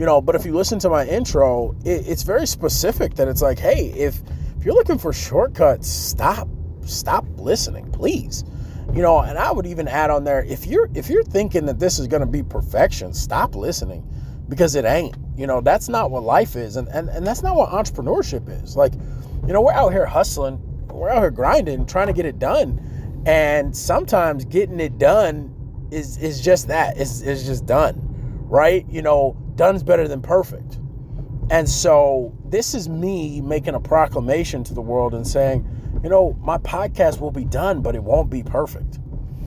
You know, but if you listen to my intro, it, it's very specific that it's like, hey, if if you're looking for shortcuts, stop, stop listening, please. You know, and I would even add on there, if you're if you're thinking that this is gonna be perfection, stop listening because it ain't. You know, that's not what life is, and, and, and that's not what entrepreneurship is. Like, you know, we're out here hustling, we're out here grinding, trying to get it done. And sometimes getting it done is is just that. It's, it's just done. Right? You know, done's better than perfect. And so this is me making a proclamation to the world and saying, you know, my podcast will be done, but it won't be perfect.